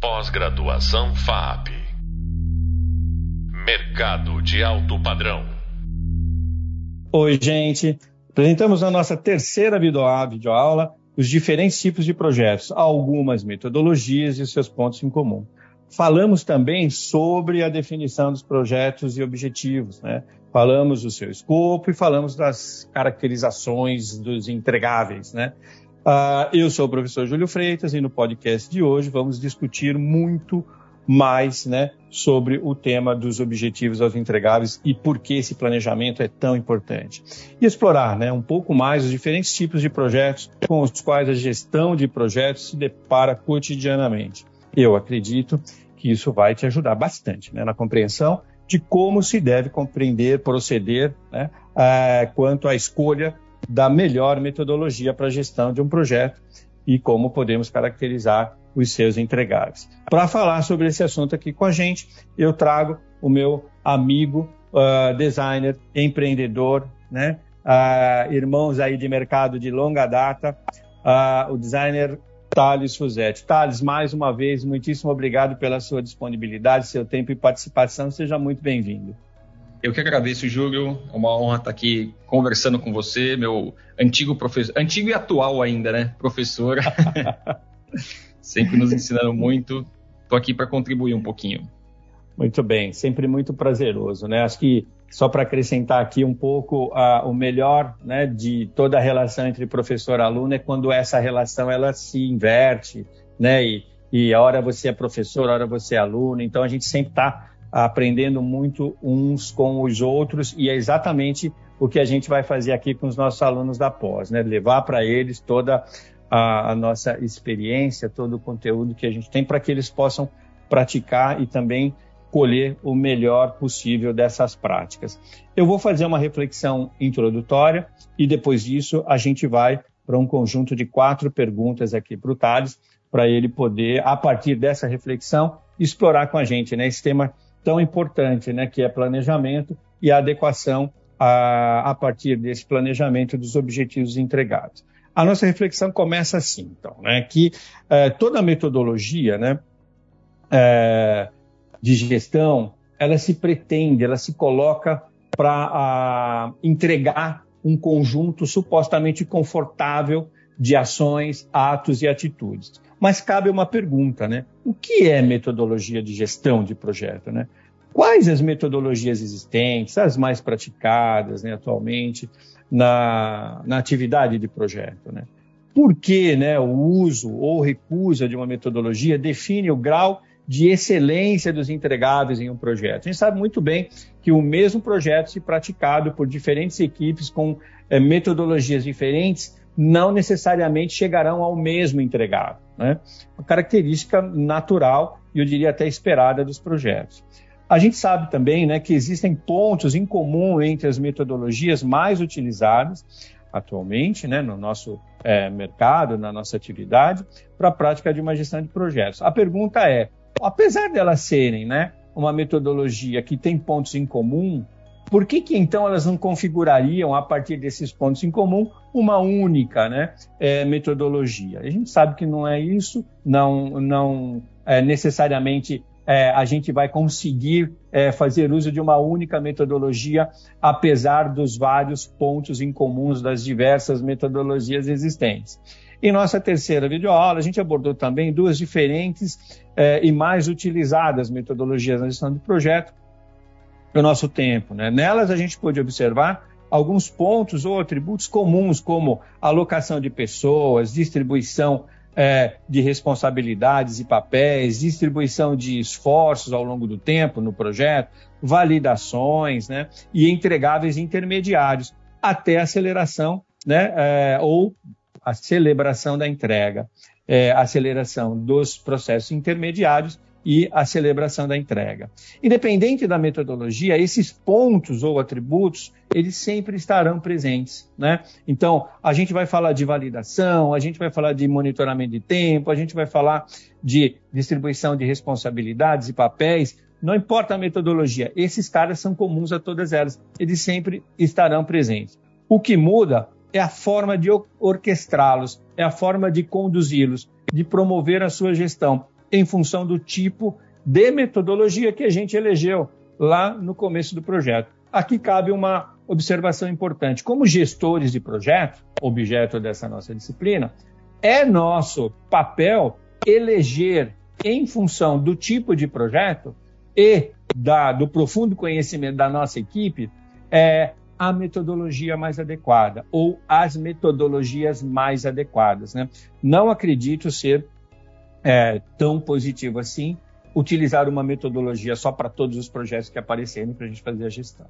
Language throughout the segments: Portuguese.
Pós-graduação FAP. Mercado de alto padrão. Oi, gente. Apresentamos na nossa terceira videoaula os diferentes tipos de projetos, algumas metodologias e seus pontos em comum. Falamos também sobre a definição dos projetos e objetivos, né? Falamos do seu escopo e falamos das caracterizações dos entregáveis, né? Uh, eu sou o professor Júlio Freitas e no podcast de hoje vamos discutir muito mais né, sobre o tema dos objetivos aos entregáveis e por que esse planejamento é tão importante. E explorar né, um pouco mais os diferentes tipos de projetos com os quais a gestão de projetos se depara cotidianamente. Eu acredito que isso vai te ajudar bastante né, na compreensão de como se deve compreender, proceder né, uh, quanto à escolha da melhor metodologia para a gestão de um projeto e como podemos caracterizar os seus entregáveis. Para falar sobre esse assunto aqui com a gente, eu trago o meu amigo uh, designer, empreendedor, né? Uh, irmãos aí de mercado de longa data, uh, o designer Thales Fuzetti. Thales, mais uma vez, muitíssimo obrigado pela sua disponibilidade, seu tempo e participação. Seja muito bem-vindo. Eu que agradeço, Júlio. É uma honra estar aqui conversando com você, meu antigo professor, antigo e atual ainda, né? Professor. sempre nos ensinando muito. Estou aqui para contribuir um pouquinho. Muito bem, sempre muito prazeroso, né? Acho que só para acrescentar aqui um pouco, o melhor né, de toda a relação entre professor e aluno é quando essa relação ela se inverte, né? E, e a hora você é professor, a hora você é aluno. Então a gente sempre está aprendendo muito uns com os outros e é exatamente o que a gente vai fazer aqui com os nossos alunos da pós, né? Levar para eles toda a, a, nossa experiência, todo o conteúdo que a gente tem para que eles possam praticar e também colher o melhor possível dessas práticas. Eu vou fazer uma reflexão introdutória e depois disso a gente vai para um conjunto de quatro perguntas aqui para o Thales, para ele poder, a partir dessa reflexão, explorar com a gente né, esse tema tão importante, né, que é planejamento e adequação a, a partir desse planejamento dos objetivos entregados. A nossa reflexão começa assim, então, né, que é, toda metodologia, né, é, de gestão, ela se pretende, ela se coloca para entregar um conjunto supostamente confortável de ações, atos e atitudes. Mas cabe uma pergunta, né? O que é metodologia de gestão de projeto, né? Quais as metodologias existentes, as mais praticadas né, atualmente na, na atividade de projeto, né? Por que né, o uso ou recusa de uma metodologia define o grau de excelência dos entregáveis em um projeto. A gente sabe muito bem que o mesmo projeto, se praticado por diferentes equipes com é, metodologias diferentes, não necessariamente chegarão ao mesmo entregável. Né? Uma característica natural e eu diria até esperada dos projetos. A gente sabe também né, que existem pontos em comum entre as metodologias mais utilizadas atualmente né, no nosso é, mercado, na nossa atividade, para a prática de uma gestão de projetos. A pergunta é: apesar delas serem né, uma metodologia que tem pontos em comum, por que, que então elas não configurariam, a partir desses pontos em comum, uma única né, é, metodologia? A gente sabe que não é isso, não, não é, necessariamente é, a gente vai conseguir é, fazer uso de uma única metodologia, apesar dos vários pontos em comuns das diversas metodologias existentes. Em nossa terceira videoaula, a gente abordou também duas diferentes eh, e mais utilizadas metodologias na gestão de projeto no nosso tempo. Né? Nelas, a gente pôde observar alguns pontos ou atributos comuns, como alocação de pessoas, distribuição eh, de responsabilidades e papéis, distribuição de esforços ao longo do tempo no projeto, validações né? e entregáveis intermediários, até aceleração né? Eh, ou a celebração da entrega, é, a aceleração dos processos intermediários e a celebração da entrega. Independente da metodologia, esses pontos ou atributos, eles sempre estarão presentes, né? Então, a gente vai falar de validação, a gente vai falar de monitoramento de tempo, a gente vai falar de distribuição de responsabilidades e papéis, não importa a metodologia, esses caras são comuns a todas elas, eles sempre estarão presentes. O que muda é a forma de orquestrá-los, é a forma de conduzi-los, de promover a sua gestão. Em função do tipo de metodologia que a gente elegeu lá no começo do projeto. Aqui cabe uma observação importante. Como gestores de projeto, objeto dessa nossa disciplina, é nosso papel eleger, em função do tipo de projeto e da, do profundo conhecimento da nossa equipe, é, a metodologia mais adequada ou as metodologias mais adequadas. Né? Não acredito ser é, tão positivo assim utilizar uma metodologia só para todos os projetos que aparecerem para a gente fazer a gestão.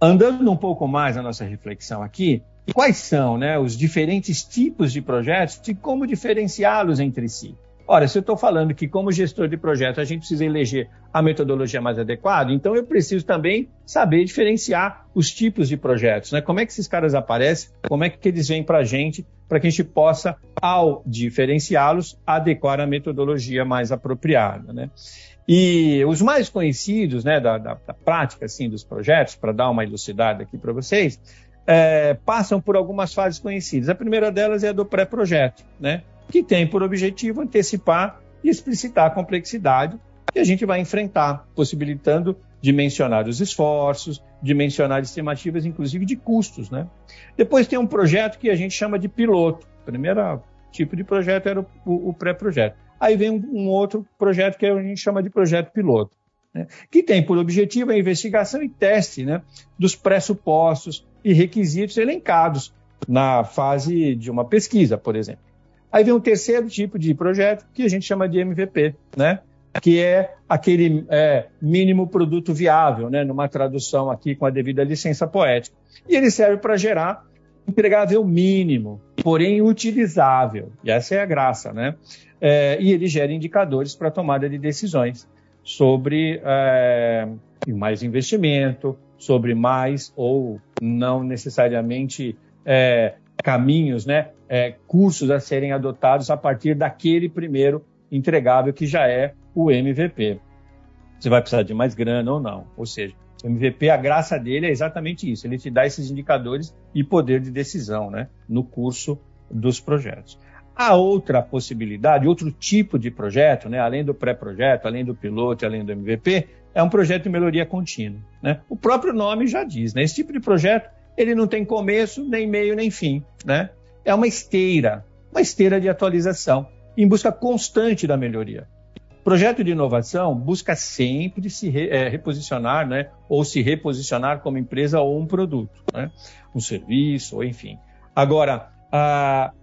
Andando um pouco mais na nossa reflexão aqui, quais são né, os diferentes tipos de projetos e como diferenciá-los entre si? Ora, se eu estou falando que, como gestor de projeto, a gente precisa eleger a metodologia mais adequada, então eu preciso também saber diferenciar os tipos de projetos. Né? Como é que esses caras aparecem? Como é que eles vêm para a gente, para que a gente possa, ao diferenciá-los, adequar a metodologia mais apropriada. Né? E os mais conhecidos né, da, da, da prática assim, dos projetos, para dar uma elucidada aqui para vocês, é, passam por algumas fases conhecidas. A primeira delas é a do pré-projeto, né? Que tem por objetivo antecipar e explicitar a complexidade que a gente vai enfrentar, possibilitando dimensionar os esforços, dimensionar estimativas, inclusive de custos. Né? Depois tem um projeto que a gente chama de piloto. O primeiro tipo de projeto era o, o, pré-projeto. Aí vem um, um, outro projeto que a gente chama de projeto piloto, né? que tem por objetivo a investigação e teste né, dos pressupostos e requisitos elencados na fase de uma pesquisa, por exemplo. Aí vem um terceiro tipo de projeto que a gente chama de MVP, né? que é aquele é, mínimo produto viável, né? numa tradução aqui com a devida licença poética. E ele serve para gerar empregável mínimo, porém utilizável. E essa é a graça, né? É, e ele gera indicadores para tomada de decisões sobre é, mais investimento, sobre mais ou não necessariamente é, caminhos, né, é, cursos a serem adotados a partir daquele primeiro entregável que já é o MVP. Você vai precisar de mais grana ou não. Ou seja, o MVP, a graça dele é exatamente isso. Ele te dá esses indicadores e poder de decisão né, no curso dos projetos. A outra possibilidade, outro tipo de projeto, né, além do pré-projeto, além do piloto, além do MVP, é um projeto de melhoria contínua. Né? O próprio nome já diz, né? esse tipo de projeto ele não tem começo, nem meio, nem fim. Né? É uma esteira, uma esteira de atualização, em busca constante da melhoria. Projeto de inovação busca sempre se re, é, reposicionar, né? ou se reposicionar como empresa ou um produto, né? um serviço, ou enfim. Agora,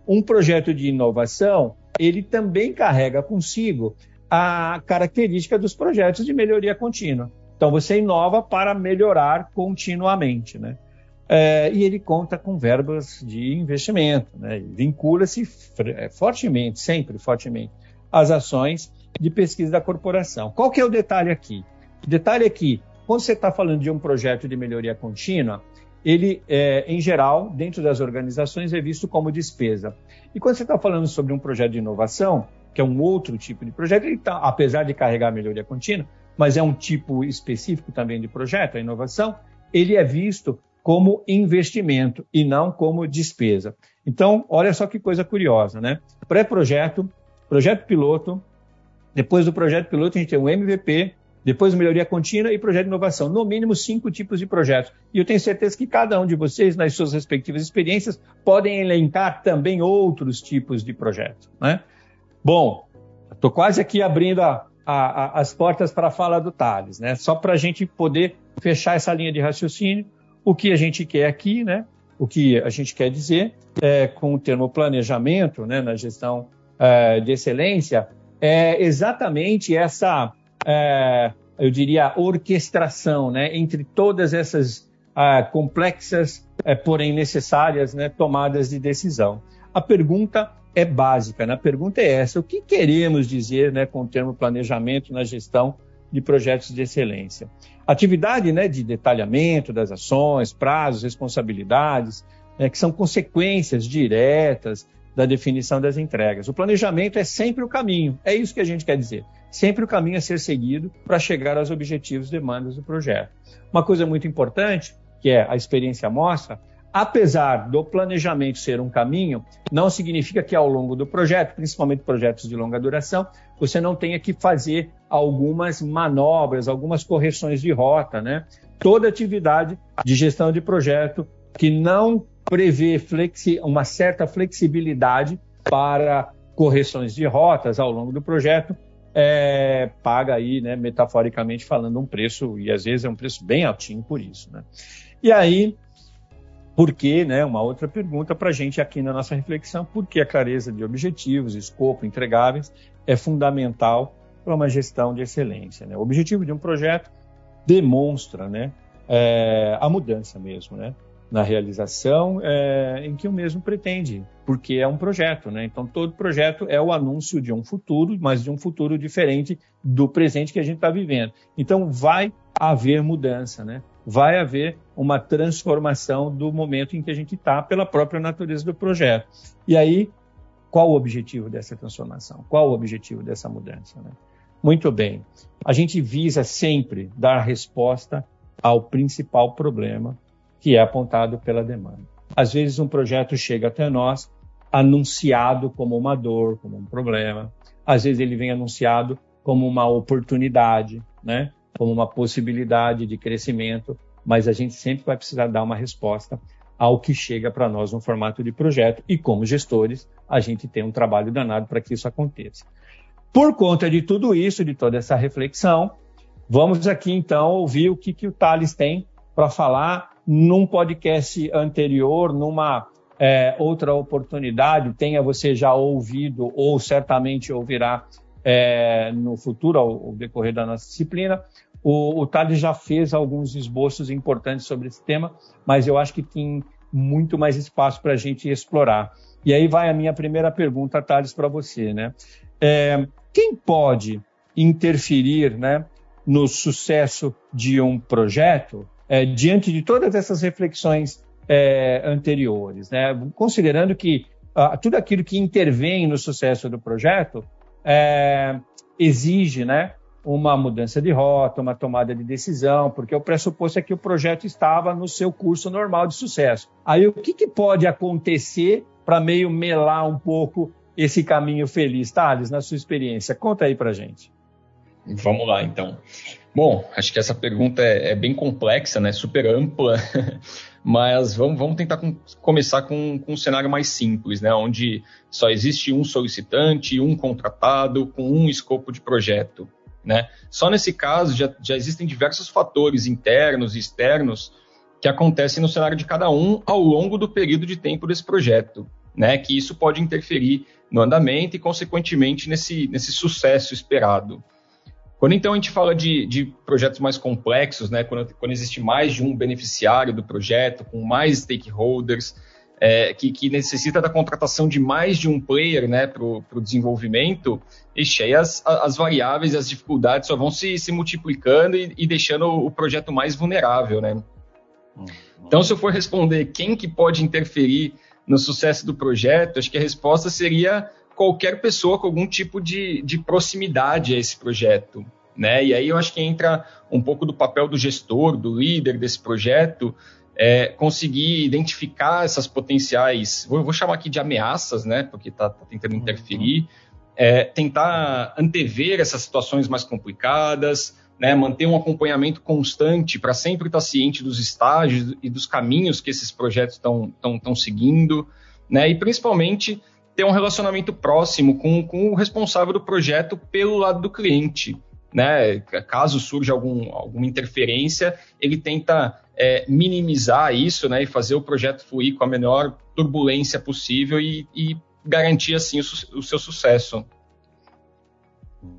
um projeto de inovação, ele também carrega consigo a característica dos projetos de melhoria contínua. Então, você inova para melhorar continuamente, né? É, e ele conta com verbas de investimento, né? vincula-se é, fortemente, sempre fortemente, às ações de pesquisa da corporação. Qual que é o detalhe aqui? O detalhe é que, quando você está falando de um projeto de melhoria contínua, ele, é, em geral, dentro das organizações, é visto como despesa. E quando você está falando sobre um projeto de inovação, que é um outro tipo de projeto, ele tá, apesar de carregar melhoria contínua, mas é um tipo específico também de projeto, a inovação, ele é visto como investimento e não como despesa. Então, olha só que coisa curiosa, né? Pré-projeto, projeto piloto, depois do projeto piloto a gente tem um MVP, depois melhoria contínua e projeto de inovação. No mínimo cinco tipos de projetos. E eu tenho certeza que cada um de vocês, nas suas respectivas experiências, podem elencar também outros tipos de projetos. Né? Bom, estou quase aqui abrindo a, a, a, as portas para a fala do Thales, né? só para a gente poder fechar essa linha de raciocínio o que a gente quer aqui, né? O que a gente quer dizer é, com o termo planejamento, né, na gestão é, de excelência, é exatamente essa, é, eu diria, orquestração, né, entre todas essas é, complexas, é, porém necessárias, né, tomadas de decisão. A pergunta é básica, né? A pergunta é essa: o que queremos dizer, né, com o termo planejamento na gestão de projetos de excelência? Atividade né, de detalhamento das ações, prazos, responsabilidades, né, que são consequências diretas da definição das entregas. O planejamento é sempre o caminho, é isso que a gente quer dizer. Sempre o caminho a ser seguido para chegar aos objetivos e demandas do projeto. Uma coisa muito importante, que é a experiência mostra, apesar do planejamento ser um caminho, não significa que ao longo do projeto, principalmente projetos de longa duração, você não tenha que fazer algumas manobras, algumas correções de rota, né? Toda atividade de gestão de projeto que não prevê flexi uma certa flexibilidade para correções de rotas ao longo do projeto, é, paga aí, né, metaforicamente falando, um preço, e às vezes é um preço bem altinho por isso. Né? E aí, por que, né, uma outra pergunta para a gente aqui na nossa reflexão, por que a clareza de objetivos, escopo, entregáveis é fundamental para uma gestão de excelência. Né? O objetivo de um projeto demonstra né, é, a mudança mesmo, né? na realização é, em que o mesmo pretende, porque é um projeto, né? Então todo projeto é o anúncio de um futuro, mas de um futuro diferente do presente que a gente está vivendo. Então vai haver mudança, né? Vai haver uma transformação do momento em que a gente está pela própria natureza do projeto. E aí, qual o objetivo dessa transformação? Qual o objetivo dessa mudança? Né? Muito bem. A gente visa sempre dar resposta ao principal problema que é apontado pela demanda. Às vezes, um projeto chega até nós anunciado como uma dor, como um problema. Às vezes, ele vem anunciado como uma oportunidade, né? Como uma possibilidade de crescimento, mas a gente sempre vai precisar dar uma resposta ao que chega para nós no formato de projeto e, como gestores, a gente tem um trabalho danado para que isso aconteça. Por conta de tudo isso, de toda essa reflexão, vamos aqui então ouvir o que, que o Thales tem para falar num podcast anterior, numa é, outra oportunidade, tenha você já ouvido ou certamente ouvirá é, no futuro, ao, ao, decorrer da nossa disciplina. O, o Thales já fez alguns esboços importantes sobre esse tema, mas eu acho que tem muito mais espaço para a gente explorar. E aí vai a minha primeira pergunta, Thales, para você. Né? É, quem pode interferir né, no sucesso de um projeto é, diante de todas essas reflexões é, anteriores, né? considerando que ah, tudo aquilo que intervém no sucesso do projeto é, exige né, uma mudança de rota, uma tomada de decisão, porque o pressuposto é que o projeto estava no seu curso normal de sucesso. Aí o que, que pode acontecer para meio melar um pouco esse caminho feliz? Thales, na sua experiência, conta aí para gente. Vamos lá, então. Bom, acho que essa pergunta é, é bem complexa, né? Super ampla, mas vamos, vamos tentar com, começar com, com, um cenário mais simples, né? Onde só existe um solicitante, um contratado, com um escopo de projeto, né? Só nesse caso já, já existem diversos fatores internos e externos que acontecem no cenário de cada um ao longo do período de tempo desse projeto, né? Que isso pode interferir no andamento e, consequentemente, nesse, nesse sucesso esperado. Quando então a gente fala de, de projetos mais complexos, né, quando, quando, existe mais de um beneficiário do projeto, com mais stakeholders, é, que, que, necessita da contratação de mais de um player né, para o desenvolvimento, ixi, aí as, as variáveis as dificuldades só vão se, se multiplicando e, e, deixando o projeto mais vulnerável. Né? Então, se eu for responder quem que pode interferir no sucesso do projeto, acho que a resposta seria qualquer pessoa com algum tipo de, de proximidade a esse projeto. Né? E aí eu acho que entra um pouco do papel do gestor, do líder desse projeto, é, conseguir identificar essas potenciais, vou, vou, chamar aqui de ameaças, né? Porque está tá tentando uhum. interferir, é, tentar antever essas situações mais complicadas, né? Manter um acompanhamento constante para sempre estar ciente dos estágios e dos caminhos que esses projetos estão seguindo, né? E principalmente ter um relacionamento próximo com, com o responsável do projeto pelo lado do cliente. Né? Caso surja algum, alguma interferência, ele tenta é, minimizar isso né? e fazer o projeto fluir com a menor turbulência possível e, e garantir assim o, o, seu sucesso.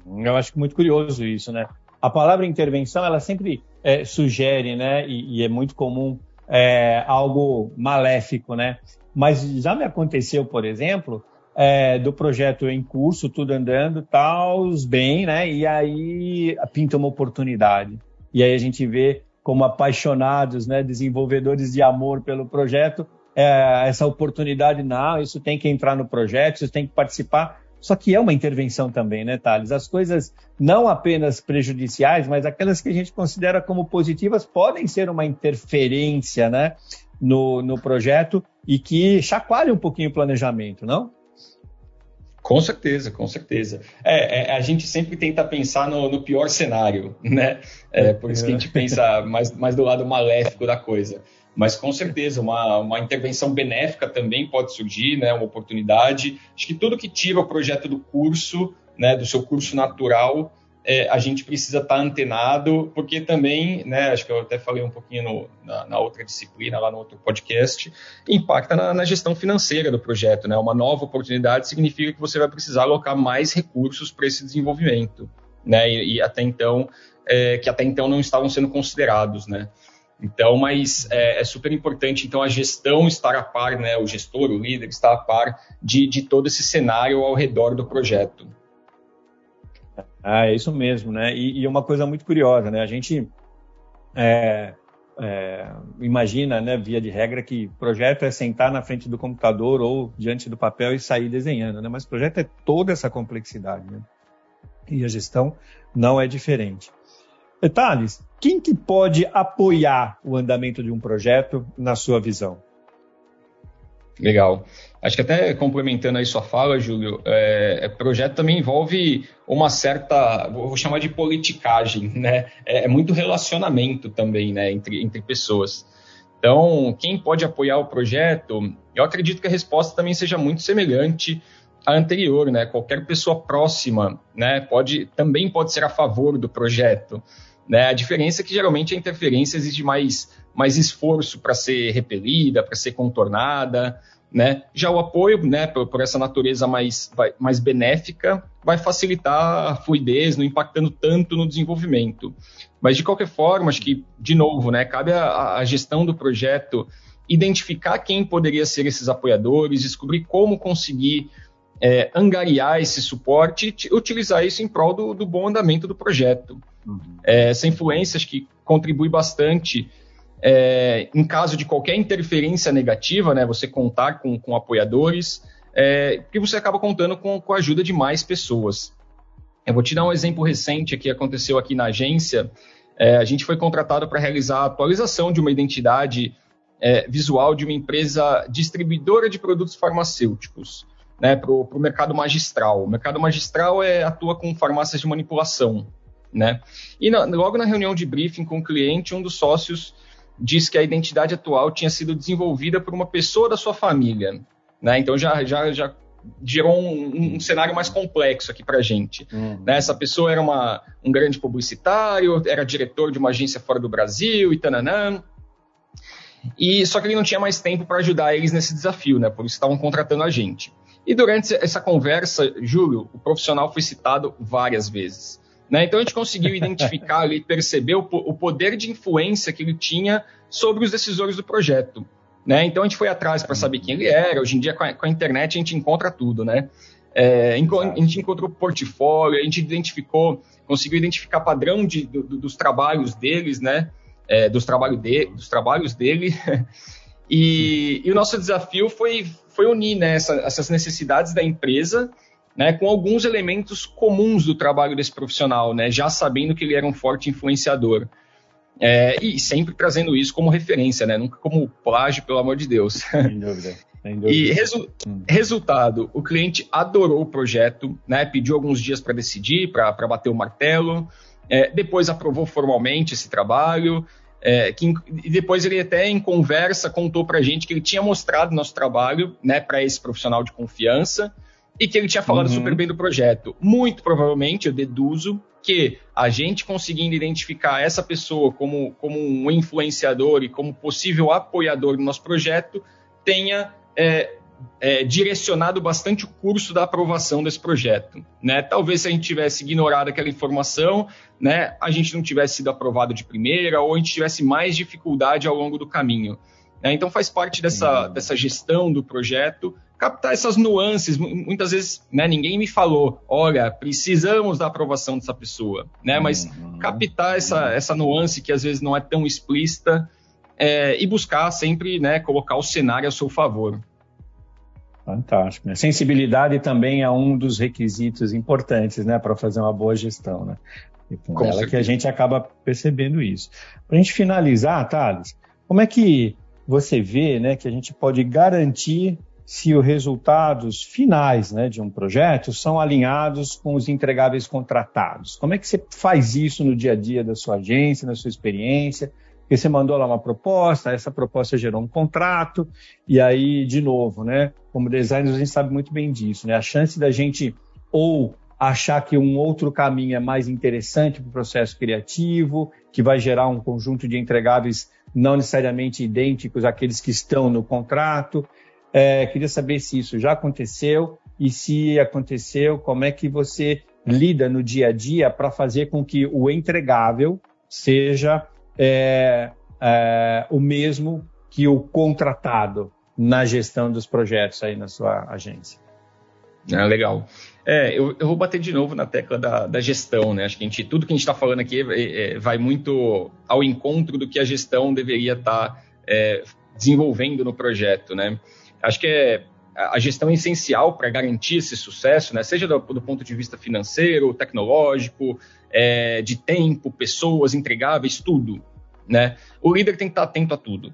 Eu acho muito curioso isso, né? A palavra intervenção ela sempre é, sugere, né? E, e, é muito comum é, algo maléfico, né? Mas já me aconteceu, por exemplo, é, do projeto em curso, tudo andando, tal, bem, né? E aí pinta uma oportunidade. E aí a gente vê como apaixonados, né, desenvolvedores de amor pelo projeto, é, essa oportunidade, não, isso tem que entrar no projeto, isso tem que participar. Só que é uma intervenção também, né, Thales? As coisas não apenas prejudiciais, mas aquelas que a gente considera como positivas podem ser uma interferência, né? no, no projeto e que chacoalha um pouquinho o planejamento, não? Com certeza, com certeza. É, é, a gente sempre tenta pensar no, no pior cenário, né? É, por isso que a gente pensa mais, mais do lado maléfico da coisa. Mas com certeza, uma, uma intervenção benéfica também pode surgir, né? Uma oportunidade. Acho que tudo que tira o projeto do curso, né? Do seu curso natural, é, a gente precisa estar tá antenado, porque também, né, acho que eu até falei um pouquinho no, na, na, outra disciplina, lá no outro podcast, impacta na, na, gestão financeira do projeto. Né? Uma nova oportunidade significa que você vai precisar alocar mais recursos para esse desenvolvimento, né? E, e até então, é, que até então não estavam sendo considerados, né? Então, mas é, é, super importante, então, a gestão estar a par, né? O gestor, o líder, estar a par de, de todo esse cenário ao redor do projeto. Ah, é isso mesmo, né? E, e uma coisa muito curiosa, né? A gente é, é, imagina, né, via de regra, que projeto é sentar na frente do computador ou diante do papel e sair desenhando, né? Mas projeto é toda essa complexidade, né? E a gestão não é diferente. Thales, quem que pode apoiar o andamento de um projeto na sua visão? Legal. Acho que até complementando aí sua fala, Júlio, é, é, projeto também envolve uma certa, vou chamar de politicagem, né? É, é, muito relacionamento também, né, entre, entre pessoas. Então, quem pode apoiar o projeto? Eu acredito que a resposta também seja muito semelhante à anterior, né? Qualquer pessoa próxima, né, pode também pode ser a favor do projeto. Né? A diferença é que geralmente a interferência exige mais, mais esforço para ser repelida, para ser contornada. Né? Já o apoio, né, por, por essa natureza mais, mais benéfica, vai facilitar a fluidez, não impactando tanto no desenvolvimento. Mas, de qualquer forma, acho que, de novo, né, cabe a, a gestão do projeto identificar quem poderia ser esses apoiadores, descobrir como conseguir é, angariar esse suporte e utilizar isso em prol do, do bom andamento do projeto. Uhum. É, essa influência acho que contribui bastante é, em caso de qualquer interferência negativa, né, você contar com, com apoiadores, é, porque você acaba contando com, com a ajuda de mais pessoas. Eu vou te dar um exemplo recente que aconteceu aqui na agência. É, a gente foi contratado para realizar a atualização de uma identidade é, visual de uma empresa distribuidora de produtos farmacêuticos né, para o mercado magistral. O mercado magistral é, atua com farmácias de manipulação. Né? E na, logo na reunião de briefing com o cliente, um dos sócios disse que a identidade atual tinha sido desenvolvida por uma pessoa da sua família. Né? Então já, já, já gerou um, um cenário mais complexo aqui para a gente. Uhum. Né? Essa pessoa era uma, um grande publicitário, era diretor de uma agência fora do Brasil e tananã. E só que ele não tinha mais tempo para ajudar eles nesse desafio, né? Por isso estavam contratando a gente. E durante essa conversa, Júlio, o profissional foi citado várias vezes. Né? Então a gente conseguiu identificar e perceber o, o, poder de influência que ele tinha sobre os decisores do projeto. Né? Então a gente foi atrás para saber quem ele era. Hoje em dia, com a, com a internet, a gente encontra tudo. Né? É, a gente encontrou portfólio, a gente identificou, conseguiu identificar padrão de, do, dos trabalhos deles, né? É, dos, trabalho de, dos trabalhos dele. e, e o nosso desafio foi foi unir né, essa, essas necessidades da empresa né, com alguns elementos comuns do trabalho desse profissional, né, já sabendo que ele era um forte influenciador. É, e sempre trazendo isso como referência, né, nunca como plágio, pelo amor de Deus. Sem dúvida. Sem dúvida. E resu hum. resultado, o cliente adorou o projeto, né, pediu alguns dias para decidir, para bater o martelo, é, depois aprovou formalmente esse trabalho, é, que, e depois ele até em conversa contou para a gente que ele tinha mostrado nosso trabalho né, para esse profissional de confiança e que ele tinha falado uhum. super bem do projeto. Muito provavelmente, eu deduzo que a gente conseguindo identificar essa pessoa como, como um influenciador e como possível apoiador do nosso projeto tenha é, é, direcionado bastante o curso da aprovação desse projeto. Né? Talvez se a gente tivesse ignorado aquela informação, né, a gente não tivesse sido aprovado de primeira ou a gente tivesse mais dificuldade ao longo do caminho. Né? Então faz parte dessa, uhum. dessa gestão do projeto captar essas nuances. Muitas vezes né, ninguém me falou, olha, precisamos da aprovação dessa pessoa, né? Mas uhum. captar essa, essa nuance que às vezes não é tão explícita é, e buscar sempre né, colocar o cenário a seu favor. Fantástico. Né? Sensibilidade também é um dos requisitos importantes, né, para fazer uma boa gestão, né? E com, com ela certeza. que a gente acaba percebendo isso. Para a gente finalizar, Thales, como é que você vê né, que a gente pode garantir se os resultados finais né, de um projeto são alinhados com os entregáveis contratados. Como é que você faz isso no dia a dia da sua agência, na sua experiência? Porque você mandou lá uma proposta, essa proposta gerou um contrato, e aí, de novo, né, como designers, a gente sabe muito bem disso, né? A chance da gente ou achar que um outro caminho é mais interessante para o processo criativo, que vai gerar um conjunto de entregáveis não necessariamente idênticos àqueles que estão no contrato. É, queria saber se isso já aconteceu e se aconteceu, como é que você lida no dia a dia para fazer com que o entregável seja é, é, o mesmo que o contratado na gestão dos projetos aí na sua agência. Ah, legal. É, eu, eu, vou bater de novo na tecla da, da gestão, né? Acho que a gente, tudo que a gente está falando aqui é, é, vai muito ao encontro do que a gestão deveria estar tá, é, desenvolvendo no projeto, né? Acho que é, a gestão é essencial para garantir esse sucesso, né? Seja do, do ponto de vista financeiro, tecnológico, é, de tempo, pessoas, entregáveis, tudo, né? O líder tem que estar tá atento a tudo.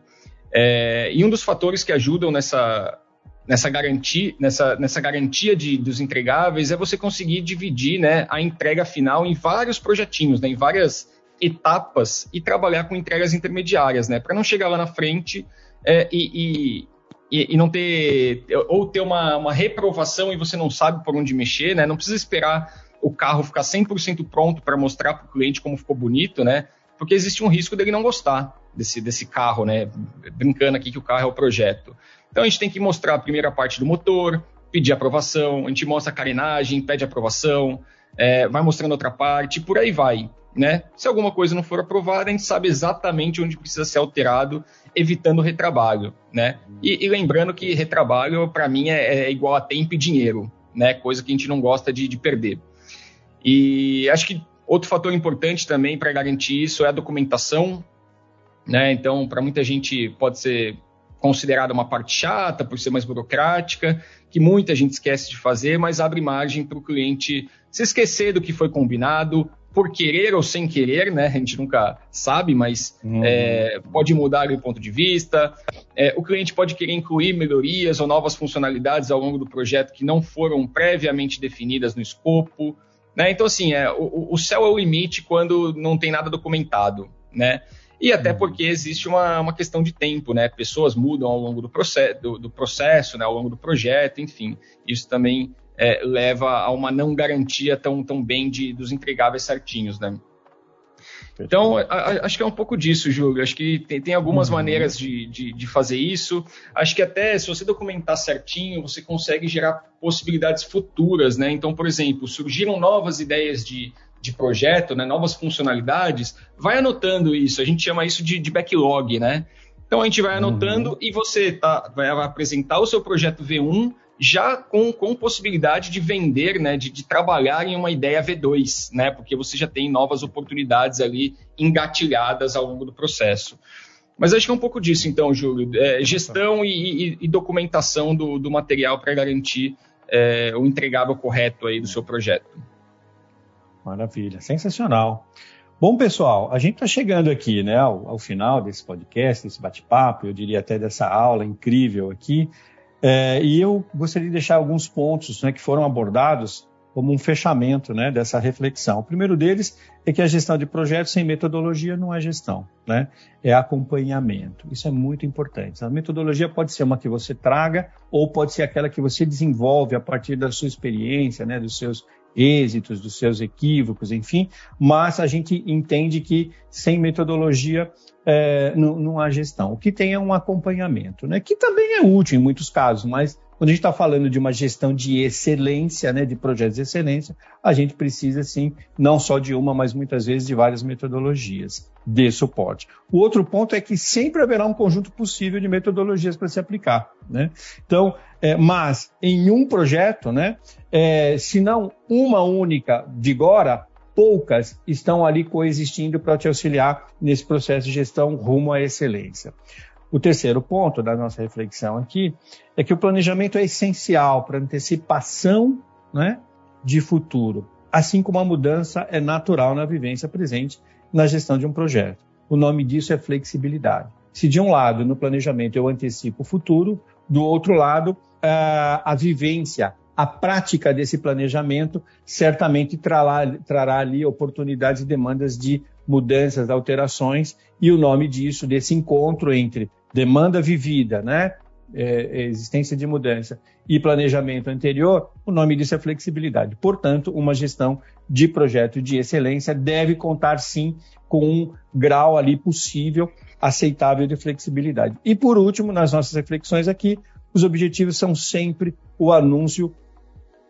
É, e um dos fatores que ajudam nessa nessa garantia, nessa, nessa garantia de, dos entregáveis é você conseguir dividir né, a entrega final em vários projetinhos, né, em várias etapas e trabalhar com entregas intermediárias, né, para não chegar lá na frente é, e, e, e, não ter ou ter uma, uma reprovação e você não sabe por onde mexer, né, não precisa esperar o carro ficar 100% pronto para mostrar para o cliente como ficou bonito, né, porque existe um risco dele não gostar desse, desse carro, né, brincando aqui que o carro é o projeto. Então a gente tem que mostrar a primeira parte do motor, pedir aprovação, a gente mostra a carenagem, pede aprovação, é, vai mostrando outra parte, por aí vai. Né? Se alguma coisa não for aprovada, a gente sabe exatamente onde precisa ser alterado, evitando retrabalho. Né? E, e lembrando que retrabalho, para mim, é, é, igual a tempo e dinheiro, né? coisa que a gente não gosta de, de perder. E acho que outro fator importante também para garantir isso é a documentação. Né? Então, para muita gente pode ser considerada uma parte chata, por ser mais burocrática, que muita gente esquece de fazer, mas abre margem para o cliente se esquecer do que foi combinado, por querer ou sem querer, né? A gente nunca sabe, mas uhum. é, pode mudar o ponto de vista. É, o cliente pode querer incluir melhorias ou novas funcionalidades ao longo do projeto que não foram previamente definidas no escopo. Né? Então, assim, é, o, o céu é o limite quando não tem nada documentado, né? e até uhum. porque existe uma, uma questão de tempo, né? Pessoas mudam ao longo do, processo, do, do processo, né? ao longo do projeto, enfim. Isso também é, leva a uma não garantia tão, tão bem de, dos entregáveis certinhos, né? Então, a, a, acho que é um pouco disso, Júlio. Acho que tem, tem algumas uhum. maneiras de, de, de, fazer isso. Acho que até se você documentar certinho, você consegue gerar possibilidades futuras, né? Então, por exemplo, surgiram novas ideias de, de projeto, né, novas funcionalidades, vai anotando isso. A gente chama isso de, de backlog, né? Então a gente vai anotando uhum. e você tá, vai apresentar o seu projeto V1 já com, com possibilidade de vender, né, de, de, trabalhar em uma ideia V2, né, porque você já tem novas oportunidades ali engatilhadas ao longo do processo. Mas acho que é um pouco disso, então, Júlio. É, gestão e, e, e, documentação do, do material para garantir é, o entregável correto aí do seu projeto. Maravilha, sensacional. Bom, pessoal, a gente está chegando aqui né, ao, ao, final desse podcast, desse bate-papo, eu diria até dessa aula incrível aqui. É, e eu gostaria de deixar alguns pontos né, que foram abordados como um fechamento né, dessa reflexão. O primeiro deles é que a gestão de projetos sem metodologia não é gestão, né? é acompanhamento. Isso é muito importante. A metodologia pode ser uma que você traga ou pode ser aquela que você desenvolve a partir da sua experiência, né, dos seus êxitos, dos seus equívocos, enfim, mas a gente entende que sem metodologia é, não, não, há gestão. O que tem é um acompanhamento, né, que também é útil em muitos casos, mas quando a gente está falando de uma gestão de excelência, né, de projetos de excelência, a gente precisa, sim, não só de uma, mas muitas vezes de várias metodologias de suporte. O outro ponto é que sempre haverá um conjunto possível de metodologias para se aplicar. Né? Então, é, mas em um projeto, né, é, se não uma única vigora, poucas estão ali coexistindo para te auxiliar nesse processo de gestão rumo à excelência. O terceiro ponto da nossa reflexão aqui é que o planejamento é essencial para antecipação né, de futuro, assim como a mudança é natural na vivência presente na gestão de um projeto. O nome disso é flexibilidade. se de um lado, no planejamento, eu antecipo o futuro, do outro lado, a vivência, a prática desse planejamento certamente trará, trará ali oportunidades e demandas de mudanças, alterações, e o nome disso, desse encontro entre demanda vivida, né, é, existência de mudança e planejamento anterior, o nome disso é flexibilidade. Portanto, uma gestão de projeto de excelência deve contar sim com um grau ali possível, aceitável de flexibilidade. E por último, nas nossas reflexões aqui, os objetivos são sempre o anúncio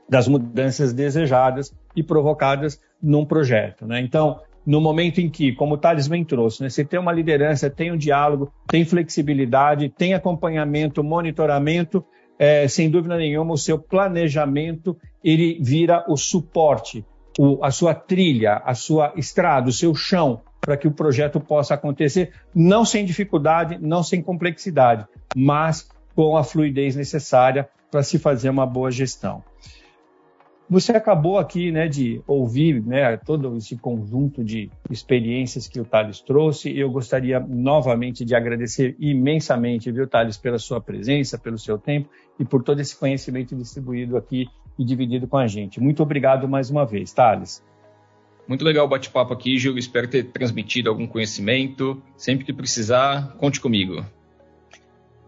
das mudanças desejadas e provocadas num projeto. Né? Então, no momento em que, como o Thales bem trouxe, né, você tem uma liderança, tem um diálogo, tem flexibilidade, tem acompanhamento, monitoramento, é, sem dúvida nenhuma, o seu planejamento ele vira o suporte, o, a sua trilha, a sua estrada, o seu chão para que o projeto possa acontecer, não sem dificuldade, não sem complexidade, mas com a fluidez necessária para se fazer uma boa gestão. Você acabou aqui né, de ouvir né, todo esse conjunto de experiências que o Thales trouxe e eu gostaria novamente de agradecer imensamente, viu, Thales, pela sua presença, pelo seu tempo e por todo esse conhecimento distribuído aqui e dividido com a gente. Muito obrigado mais uma vez, Thales. Muito legal o bate-papo aqui, Gil. Espero ter transmitido algum conhecimento. Sempre que precisar, conte comigo.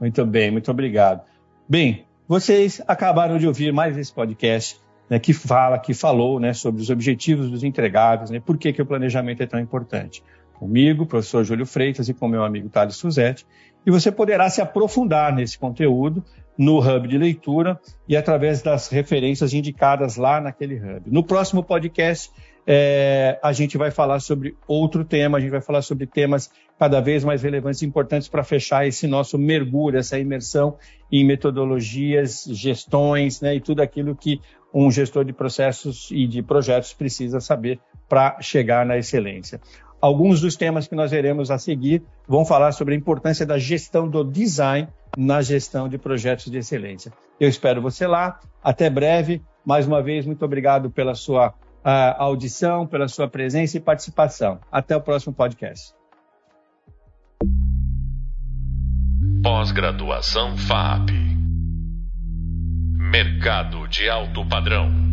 Muito bem, muito obrigado. Bem, vocês acabaram de ouvir mais esse podcast né, que fala, que falou né, sobre os objetivos dos entregáveis, né, por que, que o planejamento é tão importante. Comigo, professor Júlio Freitas, e com meu amigo Thales Suzete. E você poderá se aprofundar nesse conteúdo no hub de leitura e através das referências indicadas lá naquele hub. No próximo podcast, é, a gente vai falar sobre outro tema, a gente vai falar sobre temas cada vez mais relevantes e importantes para fechar esse nosso mergulho, essa imersão em metodologias, gestões né, e tudo aquilo que um gestor de processos e de projetos precisa saber para chegar na excelência. Alguns dos temas que nós veremos a seguir vão falar sobre a importância da gestão do design na gestão de projetos de excelência. Eu espero você lá. Até breve. Mais uma vez, muito obrigado pela sua uh, audição, pela sua presença e participação. Até o próximo podcast. Pós-graduação FAP Mercado de alto padrão.